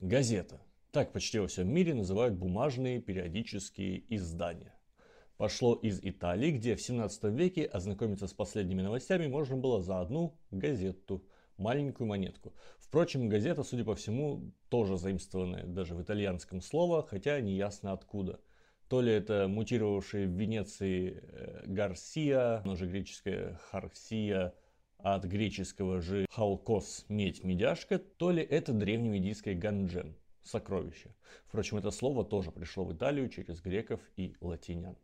Газета. Так почти во всем мире называют бумажные периодические издания. Пошло из Италии, где в 17 веке ознакомиться с последними новостями можно было за одну газету, маленькую монетку. Впрочем, газета, судя по всему, тоже заимствованная даже в итальянском слово, хотя не ясно откуда. То ли это мутировавший в Венеции э, Гарсия, но же греческое Харсия, от греческого же халкос – медь, медяшка, то ли это древнемедийское ганджен – сокровище. Впрочем, это слово тоже пришло в Италию через греков и латинян.